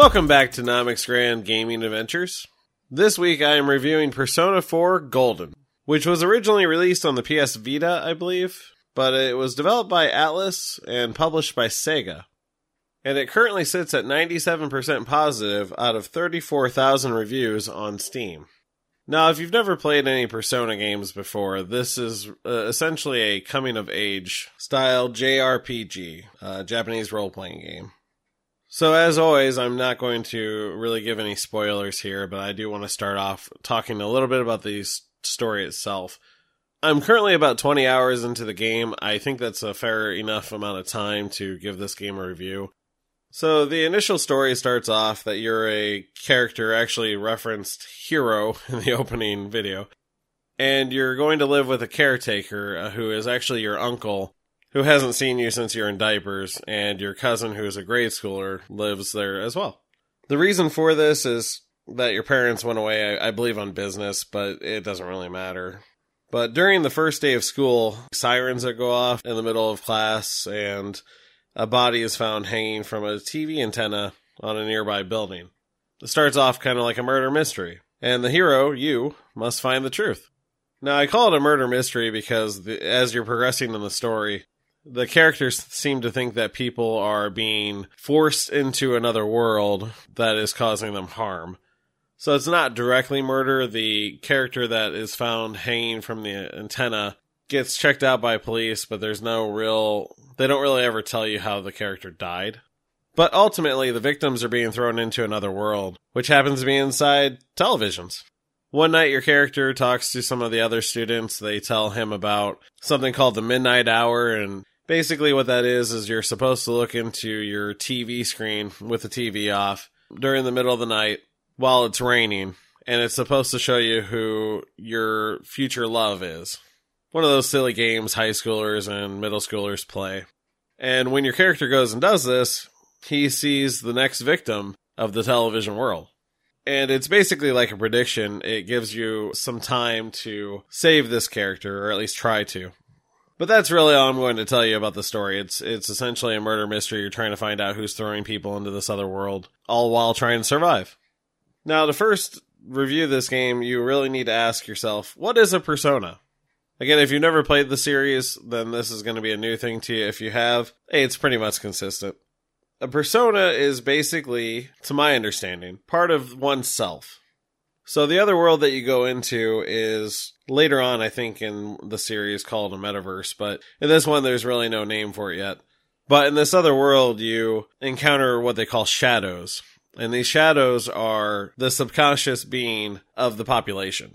Welcome back to Nomics Grand Gaming Adventures. This week I am reviewing Persona 4 Golden, which was originally released on the PS Vita, I believe, but it was developed by Atlus and published by Sega. And it currently sits at 97% positive out of 34,000 reviews on Steam. Now, if you've never played any Persona games before, this is uh, essentially a coming of age style JRPG, uh, Japanese role playing game. So, as always, I'm not going to really give any spoilers here, but I do want to start off talking a little bit about the story itself. I'm currently about 20 hours into the game. I think that's a fair enough amount of time to give this game a review. So, the initial story starts off that you're a character actually referenced hero in the opening video, and you're going to live with a caretaker uh, who is actually your uncle who hasn't seen you since you're in diapers, and your cousin, who is a grade schooler, lives there as well. The reason for this is that your parents went away, I, I believe, on business, but it doesn't really matter. But during the first day of school, sirens that go off in the middle of class, and a body is found hanging from a TV antenna on a nearby building. It starts off kind of like a murder mystery, and the hero, you, must find the truth. Now, I call it a murder mystery because the, as you're progressing in the story, the characters seem to think that people are being forced into another world that is causing them harm. So it's not directly murder. The character that is found hanging from the antenna gets checked out by police, but there's no real. They don't really ever tell you how the character died. But ultimately, the victims are being thrown into another world, which happens to be inside televisions. One night, your character talks to some of the other students. They tell him about something called the Midnight Hour, and basically what that is is you're supposed to look into your TV screen with the TV off during the middle of the night while it's raining and it's supposed to show you who your future love is. One of those silly games high schoolers and middle schoolers play. And when your character goes and does this, he sees the next victim of the television world. And it's basically like a prediction. It gives you some time to save this character, or at least try to. But that's really all I'm going to tell you about the story. It's it's essentially a murder mystery. You're trying to find out who's throwing people into this other world, all while trying to survive. Now, to first review this game, you really need to ask yourself, what is a persona? Again, if you've never played the series, then this is going to be a new thing to you. If you have, hey, it's pretty much consistent. A persona is basically, to my understanding, part of oneself. So the other world that you go into is later on, I think, in the series called a metaverse, but in this one, there's really no name for it yet. But in this other world, you encounter what they call shadows. And these shadows are the subconscious being of the population.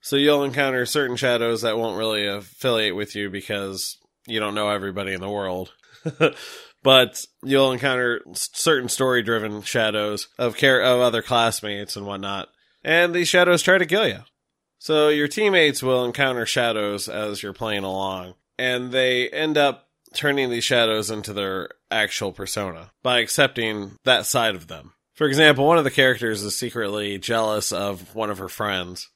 So you'll encounter certain shadows that won't really affiliate with you because you don't know everybody in the world. but you'll encounter certain story driven shadows of care of other classmates and whatnot and these shadows try to kill you. So your teammates will encounter shadows as you're playing along, and they end up turning these shadows into their actual persona by accepting that side of them. For example, one of the characters is secretly jealous of one of her friends.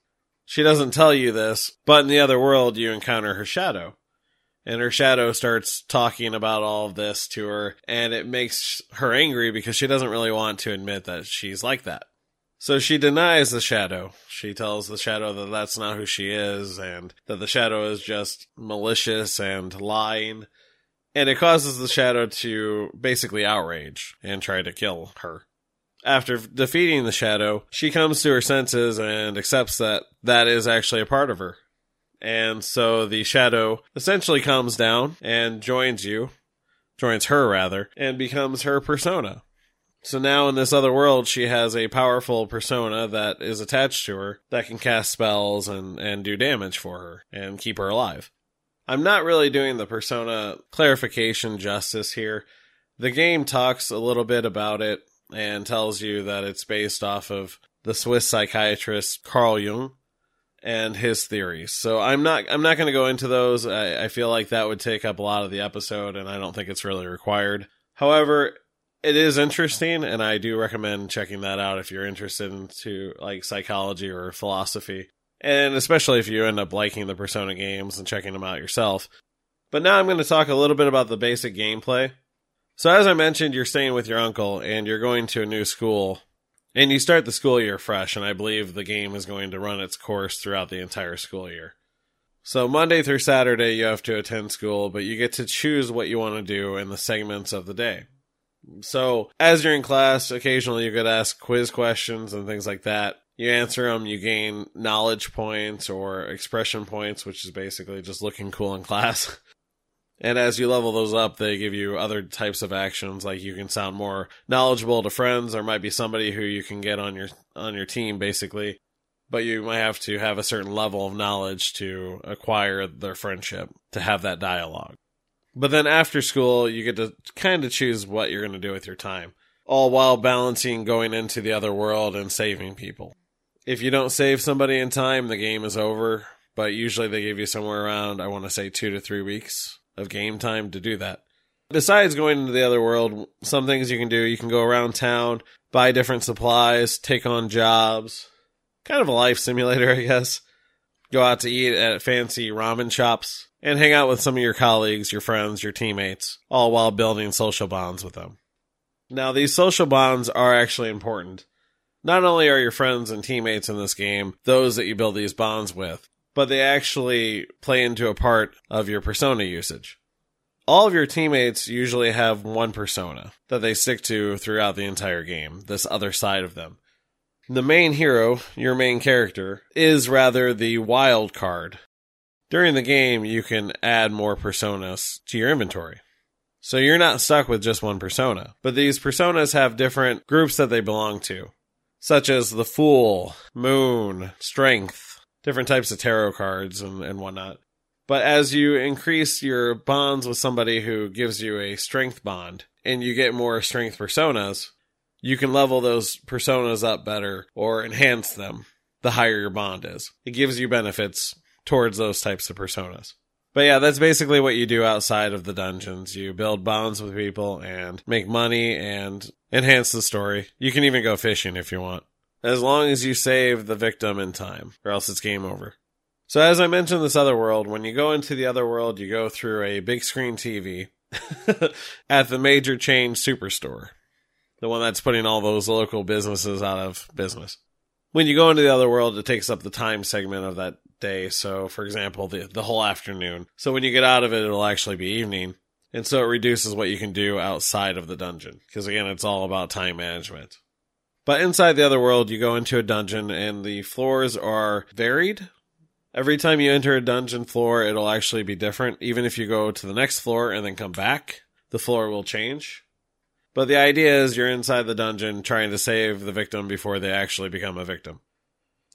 She doesn't tell you this, but in the other world, you encounter her shadow. And her shadow starts talking about all of this to her, and it makes her angry because she doesn't really want to admit that she's like that. So she denies the shadow. She tells the shadow that that's not who she is and that the shadow is just malicious and lying. And it causes the shadow to basically outrage and try to kill her. After defeating the shadow, she comes to her senses and accepts that that is actually a part of her. And so the shadow essentially comes down and joins you, joins her rather, and becomes her persona. So now in this other world, she has a powerful persona that is attached to her that can cast spells and, and do damage for her and keep her alive. I'm not really doing the persona clarification justice here. The game talks a little bit about it and tells you that it's based off of the Swiss psychiatrist Carl Jung and his theories. So I'm not I'm not going to go into those. I, I feel like that would take up a lot of the episode, and I don't think it's really required. However, it is interesting, and I do recommend checking that out if you're interested into like psychology or philosophy, and especially if you end up liking the Persona games and checking them out yourself. But now I'm going to talk a little bit about the basic gameplay. So, as I mentioned, you're staying with your uncle and you're going to a new school, and you start the school year fresh, and I believe the game is going to run its course throughout the entire school year. So, Monday through Saturday, you have to attend school, but you get to choose what you want to do in the segments of the day. So, as you're in class, occasionally you get asked quiz questions and things like that. You answer them, you gain knowledge points or expression points, which is basically just looking cool in class. And as you level those up, they give you other types of actions, like you can sound more knowledgeable to friends. There might be somebody who you can get on your on your team, basically, but you might have to have a certain level of knowledge to acquire their friendship to have that dialogue. But then after school, you get to kind of choose what you're going to do with your time, all while balancing going into the other world and saving people. If you don't save somebody in time, the game is over, but usually they give you somewhere around, I want to say, two to three weeks of game time to do that. Besides going into the other world, some things you can do you can go around town, buy different supplies, take on jobs. Kind of a life simulator, I guess. Go out to eat at fancy ramen shops and hang out with some of your colleagues, your friends, your teammates, all while building social bonds with them. Now, these social bonds are actually important. Not only are your friends and teammates in this game those that you build these bonds with, but they actually play into a part of your persona usage. All of your teammates usually have one persona that they stick to throughout the entire game, this other side of them. The main hero, your main character, is rather the wild card during the game, you can add more personas to your inventory. So you're not stuck with just one persona, but these personas have different groups that they belong to, such as the Fool, Moon, Strength, different types of tarot cards and, and whatnot. But as you increase your bonds with somebody who gives you a strength bond and you get more strength personas, you can level those personas up better or enhance them the higher your bond is. It gives you benefits towards those types of personas. But yeah, that's basically what you do outside of the dungeons. You build bonds with people and make money and enhance the story. You can even go fishing if you want. As long as you save the victim in time, or else it's game over. So as I mentioned this other world, when you go into the other world, you go through a big screen TV at the major chain superstore. The one that's putting all those local businesses out of business. When you go into the other world, it takes up the time segment of that day. So, for example, the, the whole afternoon. So when you get out of it, it'll actually be evening. And so it reduces what you can do outside of the dungeon. Because again, it's all about time management. But inside the other world, you go into a dungeon and the floors are varied. Every time you enter a dungeon floor, it'll actually be different. Even if you go to the next floor and then come back, the floor will change. But the idea is you're inside the dungeon trying to save the victim before they actually become a victim.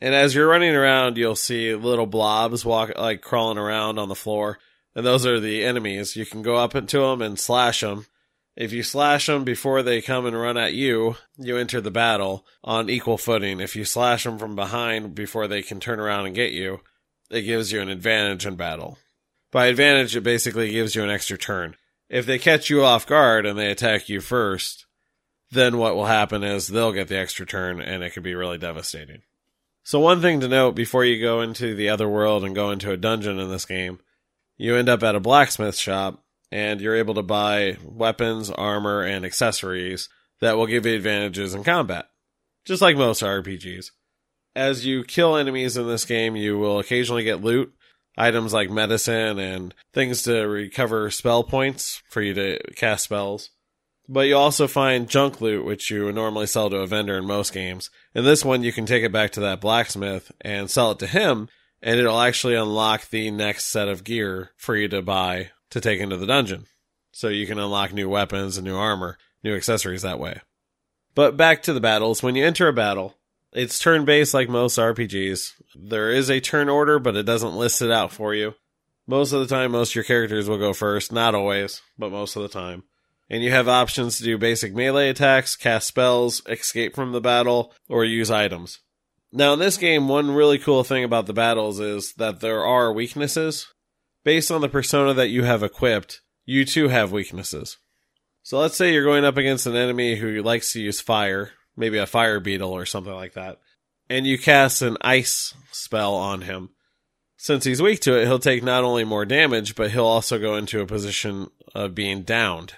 And as you're running around, you'll see little blobs walk like crawling around on the floor, and those are the enemies. You can go up into them and slash them. If you slash them before they come and run at you, you enter the battle on equal footing. If you slash them from behind before they can turn around and get you, it gives you an advantage in battle. By advantage, it basically gives you an extra turn. If they catch you off guard and they attack you first, then what will happen is they'll get the extra turn and it could be really devastating. So one thing to note before you go into the other world and go into a dungeon in this game, you end up at a blacksmith shop and you're able to buy weapons, armor, and accessories that will give you advantages in combat, just like most RPGs. As you kill enemies in this game, you will occasionally get loot, items like medicine and things to recover spell points for you to cast spells. But you also find junk loot, which you normally sell to a vendor in most games. In this one, you can take it back to that blacksmith and sell it to him, and it'll actually unlock the next set of gear for you to buy to take into the dungeon. So you can unlock new weapons and new armor, new accessories that way. But back to the battles. When you enter a battle, it's turn based like most RPGs. There is a turn order, but it doesn't list it out for you. Most of the time, most of your characters will go first. Not always, but most of the time and you have options to do basic melee attacks, cast spells, escape from the battle, or use items. Now, in this game, one really cool thing about the battles is that there are weaknesses. Based on the persona that you have equipped, you too have weaknesses. So let's say you're going up against an enemy who likes to use fire, maybe a fire beetle or something like that, and you cast an ice spell on him. Since he's weak to it, he'll take not only more damage, but he'll also go into a position of being downed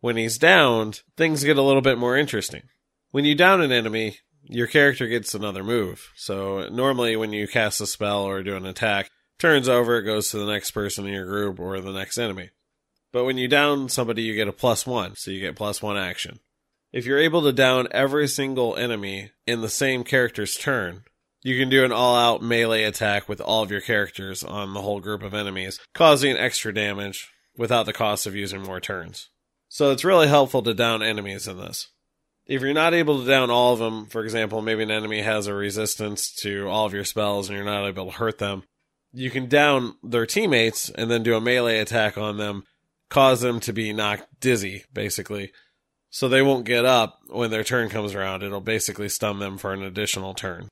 When he's downed, things get a little bit more interesting. When you down an enemy, your character gets another move. So normally when you cast a spell or do an attack, turns over, it goes to the next person in your group or the next enemy. But when you down somebody, you get a plus one, so you get plus one action. If you're able to down every single enemy in the same character's turn, you can do an all out melee attack with all of your characters on the whole group of enemies, causing extra damage without the cost of using more turns. So it's really helpful to down enemies in this. If you're not able to down all of them, for example, maybe an enemy has a resistance to all of your spells and you're not able to hurt them, you can down their teammates and then do a melee attack on them, cause them to be knocked dizzy, basically. So they won't get up when their turn comes around. It'll basically stun them for an additional turn.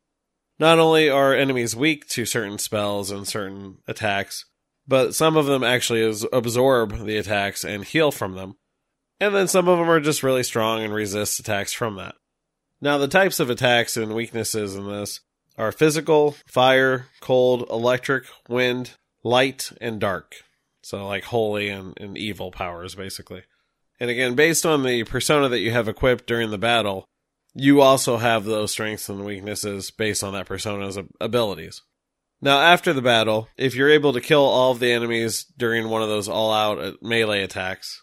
Not only are enemies weak to certain spells and certain attacks, but some of them actually absorb the attacks and heal from them. And then some of them are just really strong and resist attacks from that. Now, the types of attacks and weaknesses in this are physical, fire, cold, electric, wind, light, and dark. So, like holy and, and evil powers, basically. And again, based on the persona that you have equipped during the battle, you also have those strengths and weaknesses based on that persona's abilities. Now, after the battle, if you're able to kill all of the enemies during one of those all out uh, melee attacks,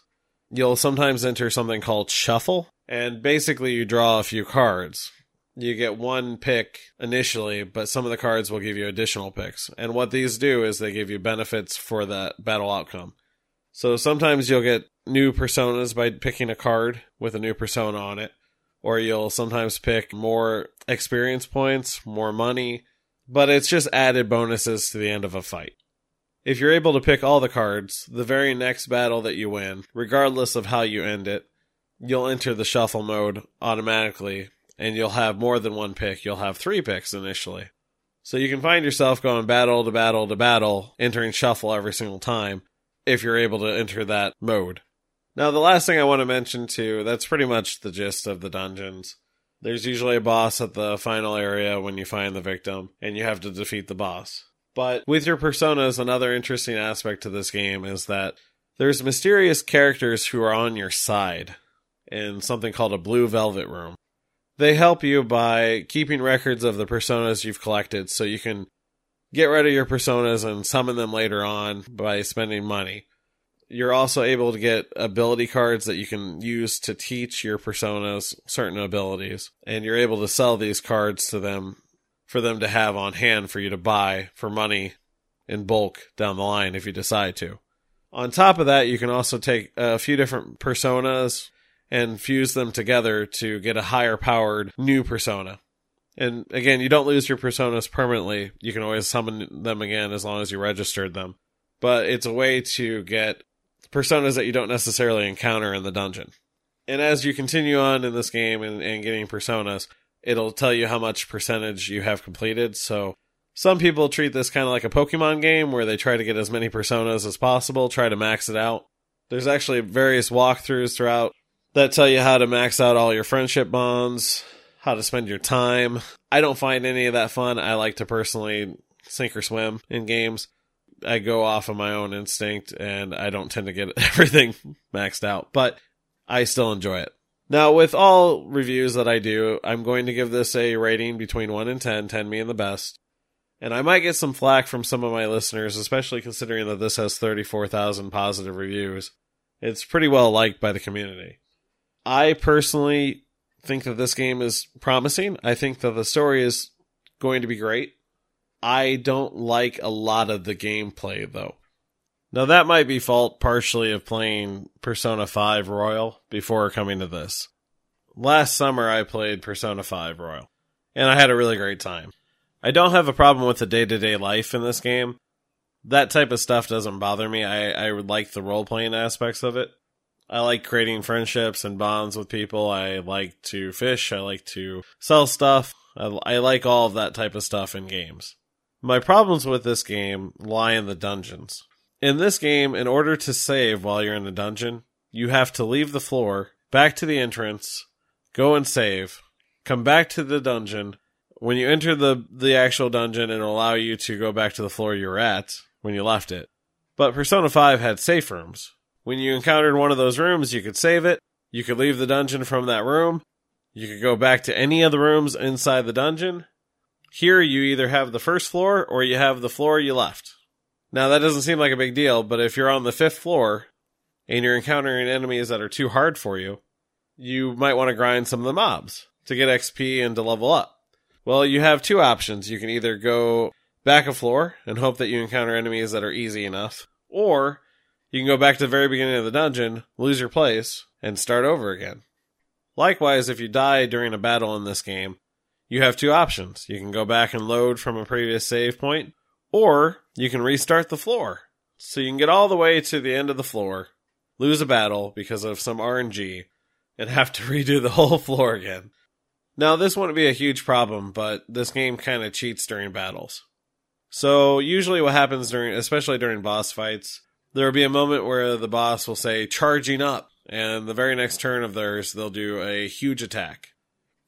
you'll sometimes enter something called shuffle, and basically you draw a few cards. You get one pick initially, but some of the cards will give you additional picks. And what these do is they give you benefits for that battle outcome. So sometimes you'll get new personas by picking a card with a new persona on it, or you'll sometimes pick more experience points, more money, but it's just added bonuses to the end of a fight. If you're able to pick all the cards, the very next battle that you win, regardless of how you end it, you'll enter the shuffle mode automatically and you'll have more than one pick. You'll have three picks initially. So you can find yourself going battle to battle to battle, entering shuffle every single time if you're able to enter that mode. Now, the last thing I want to mention too, that's pretty much the gist of the dungeons. There's usually a boss at the final area when you find the victim, and you have to defeat the boss. But with your personas, another interesting aspect to this game is that there's mysterious characters who are on your side in something called a blue velvet room. They help you by keeping records of the personas you've collected so you can get rid of your personas and summon them later on by spending money. You're also able to get ability cards that you can use to teach your personas certain abilities, and you're able to sell these cards to them for them to have on hand for you to buy for money in bulk down the line if you decide to. On top of that, you can also take a few different personas and fuse them together to get a higher powered new persona. And again, you don't lose your personas permanently. You can always summon them again as long as you registered them. But it's a way to get personas that you don't necessarily encounter in the dungeon. And as you continue on in this game and, and getting personas, it'll tell you how much percentage you have completed. So some people treat this kind of like a Pokemon game where they try to get as many personas as possible, try to max it out. There's actually various walkthroughs throughout that tell you how to max out all your friendship bonds, how to spend your time. I don't find any of that fun. I like to personally sink or swim in games. I go off of my own instinct and I don't tend to get everything maxed out, but I still enjoy it. Now, with all reviews that I do, I'm going to give this a rating between 1 and 10, 10 being the best. And I might get some flack from some of my listeners, especially considering that this has 34,000 positive reviews. It's pretty well liked by the community. I personally think that this game is promising. I think that the story is going to be great. I don't like a lot of the gameplay, though. Now that might be fault partially of playing Persona 5 Royal before coming to this. Last summer I played Persona 5 Royal, and I had a really great time. I don't have a problem with the day-to-day life in this game. That type of stuff doesn't bother me. I, I like the role-playing aspects of it. I like creating friendships and bonds with people. I like to fish. I like to sell stuff. I, I like all of that type of stuff in games. My problems with this game lie in the dungeons. In this game, in order to save while you're in the dungeon, you have to leave the floor, back to the entrance, go and save, come back to the dungeon. When you enter the the actual dungeon, it'll allow you to go back to the floor you were at when you left it. But Persona 5 had safe rooms, When you encountered one of those rooms, you could save it. You could leave the dungeon from that room. You could go back to any of the rooms inside the dungeon. Here, you either have the first floor or you have the floor you left. Now, that doesn't seem like a big deal, but if you're on the fifth floor and you're encountering enemies that are too hard for you, you might want to grind some of the mobs to get XP and to level up. Well, you have two options. You can either go back a floor and hope that you encounter enemies that are easy enough, or you can go back to the very beginning of the dungeon, lose your place, and start over again. Likewise, if you die during a battle in this game, you have two options. You can go back and load from a previous save point, or you can restart the floor. So you can get all the way to the end of the floor, lose a battle because of some RNG, and have to redo the whole floor again. Now, this wouldn't be a huge problem, but this game kind of cheats during battles. So, usually what happens during, especially during boss fights, there will be a moment where the boss will say, charging up, and the very next turn of theirs, they'll do a huge attack.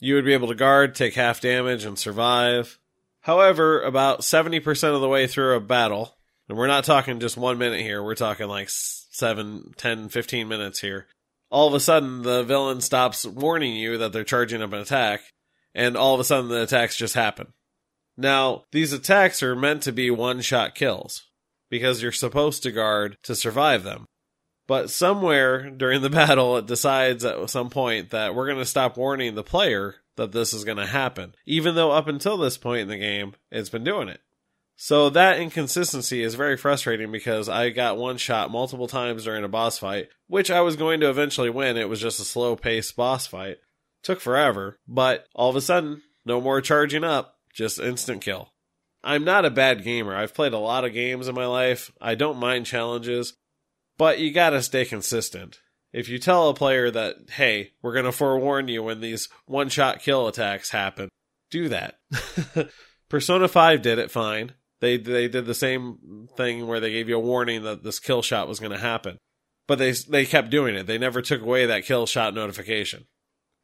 You would be able to guard, take half damage, and survive. However, about 70% of the way through a battle, and we're not talking just one minute here, we're talking like 7, 10, 15 minutes here, all of a sudden the villain stops warning you that they're charging up an attack, and all of a sudden the attacks just happen. Now, these attacks are meant to be one shot kills, because you're supposed to guard to survive them. But somewhere during the battle, it decides at some point that we're going to stop warning the player that this is going to happen, even though up until this point in the game, it's been doing it. So that inconsistency is very frustrating because I got one shot multiple times during a boss fight, which I was going to eventually win. It was just a slow paced boss fight. Took forever, but all of a sudden, no more charging up, just instant kill. I'm not a bad gamer. I've played a lot of games in my life. I don't mind challenges, but you gotta stay consistent. If you tell a player that, hey, we're gonna forewarn you when these one shot kill attacks happen, do that. Persona 5 did it fine. They they did the same thing where they gave you a warning that this kill shot was to happen, but they they kept doing it. They never took away that kill shot notification.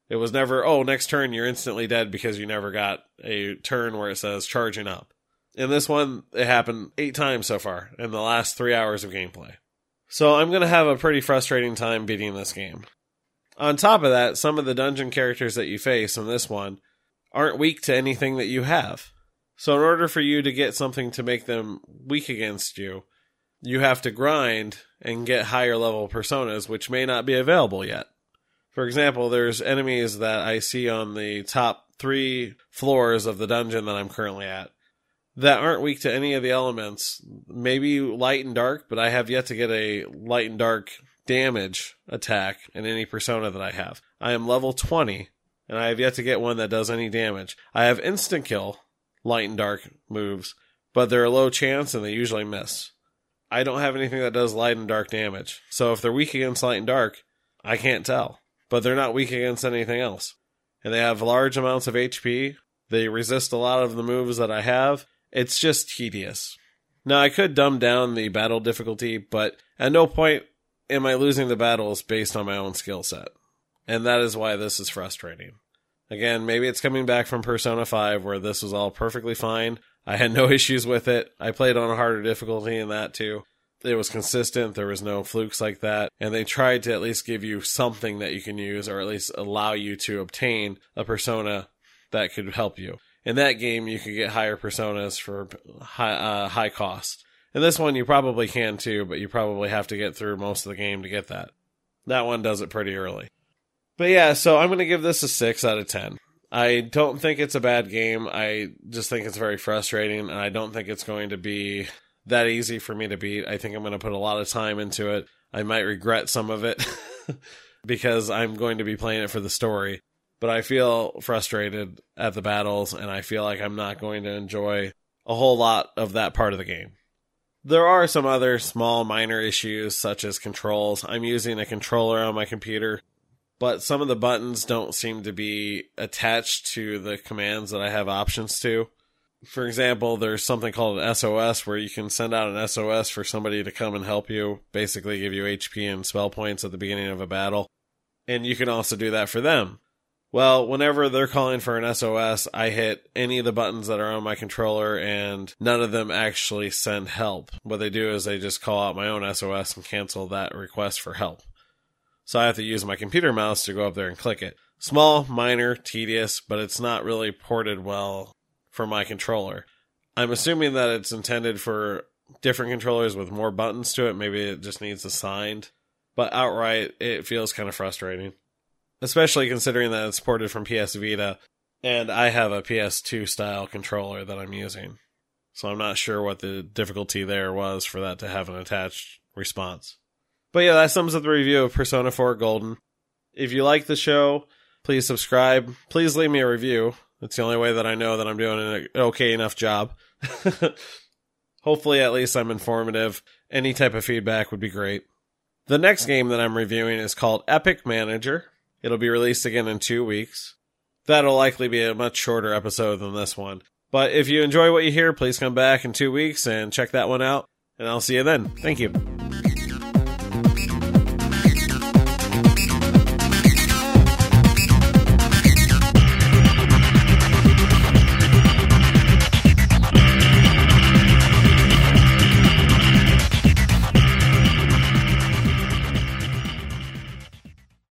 It was never oh next turn you're instantly dead because you never got a turn where it says charging up. In this one, it happened eight times so far in the last three hours of gameplay. So I'm going to have a pretty frustrating time beating this game. On top of that, some of the dungeon characters that you face in this one aren't weak to anything that you have. So, in order for you to get something to make them weak against you, you have to grind and get higher level personas, which may not be available yet. For example, there's enemies that I see on the top three floors of the dungeon that I'm currently at that aren't weak to any of the elements. Maybe light and dark, but I have yet to get a light and dark damage attack in any persona that I have. I am level 20, and I have yet to get one that does any damage. I have instant kill, light and dark moves, but they're a low chance and they usually miss. I don't have anything that does light and dark damage. So if they're weak against light and dark, I can't tell. But they're not weak against anything else. And they have large amounts of HP. They resist a lot of the moves that I have. It's just tedious. Now, I could dumb down the battle difficulty, but at no point am I losing the battles based on my own skill set. And that is why this is frustrating. Again, maybe it's coming back from Persona 5 where this was all perfectly fine. I had no issues with it. I played on a harder difficulty in that too. It was consistent. There was no flukes like that. And they tried to at least give you something that you can use or at least allow you to obtain a persona that could help you. In that game, you could get higher personas for high, uh, high cost. In this one, you probably can too, but you probably have to get through most of the game to get that. That one does it pretty early. But yeah, so I'm going to give this a 6 out of 10. I don't think it's a bad game. I just think it's very frustrating, and I don't think it's going to be that easy for me to beat. I think I'm going to put a lot of time into it. I might regret some of it because I'm going to be playing it for the story. But I feel frustrated at the battles, and I feel like I'm not going to enjoy a whole lot of that part of the game. There are some other small minor issues, such as controls. I'm using a controller on my computer but some of the buttons don't seem to be attached to the commands that I have options to. For example, there's something called an SOS where you can send out an SOS for somebody to come and help you, basically give you HP and spell points at the beginning of a battle. And you can also do that for them. Well, whenever they're calling for an SOS, I hit any of the buttons that are on my controller and none of them actually send help. What they do is they just call out my own SOS and cancel that request for help. So I have to use my computer mouse to go up there and click it. Small, minor, tedious, but it's not really ported well for my controller. I'm assuming that it's intended for different controllers with more buttons to it. Maybe it just needs assigned. But outright, it feels kind of frustrating especially considering that it's ported from PS Vita, and I have a PS2 style controller that I'm using. So I'm not sure what the difficulty there was for that to have an attached response. But yeah, that sums up the review of Persona 4 Golden. If you like the show, please subscribe. Please leave me a review. It's the only way that I know that I'm doing an okay enough job. Hopefully, at least I'm informative. Any type of feedback would be great. The next game that I'm reviewing is called Epic Manager. It'll be released again in two weeks. That'll likely be a much shorter episode than this one. But if you enjoy what you hear, please come back in two weeks and check that one out. And I'll see you then. Thank you.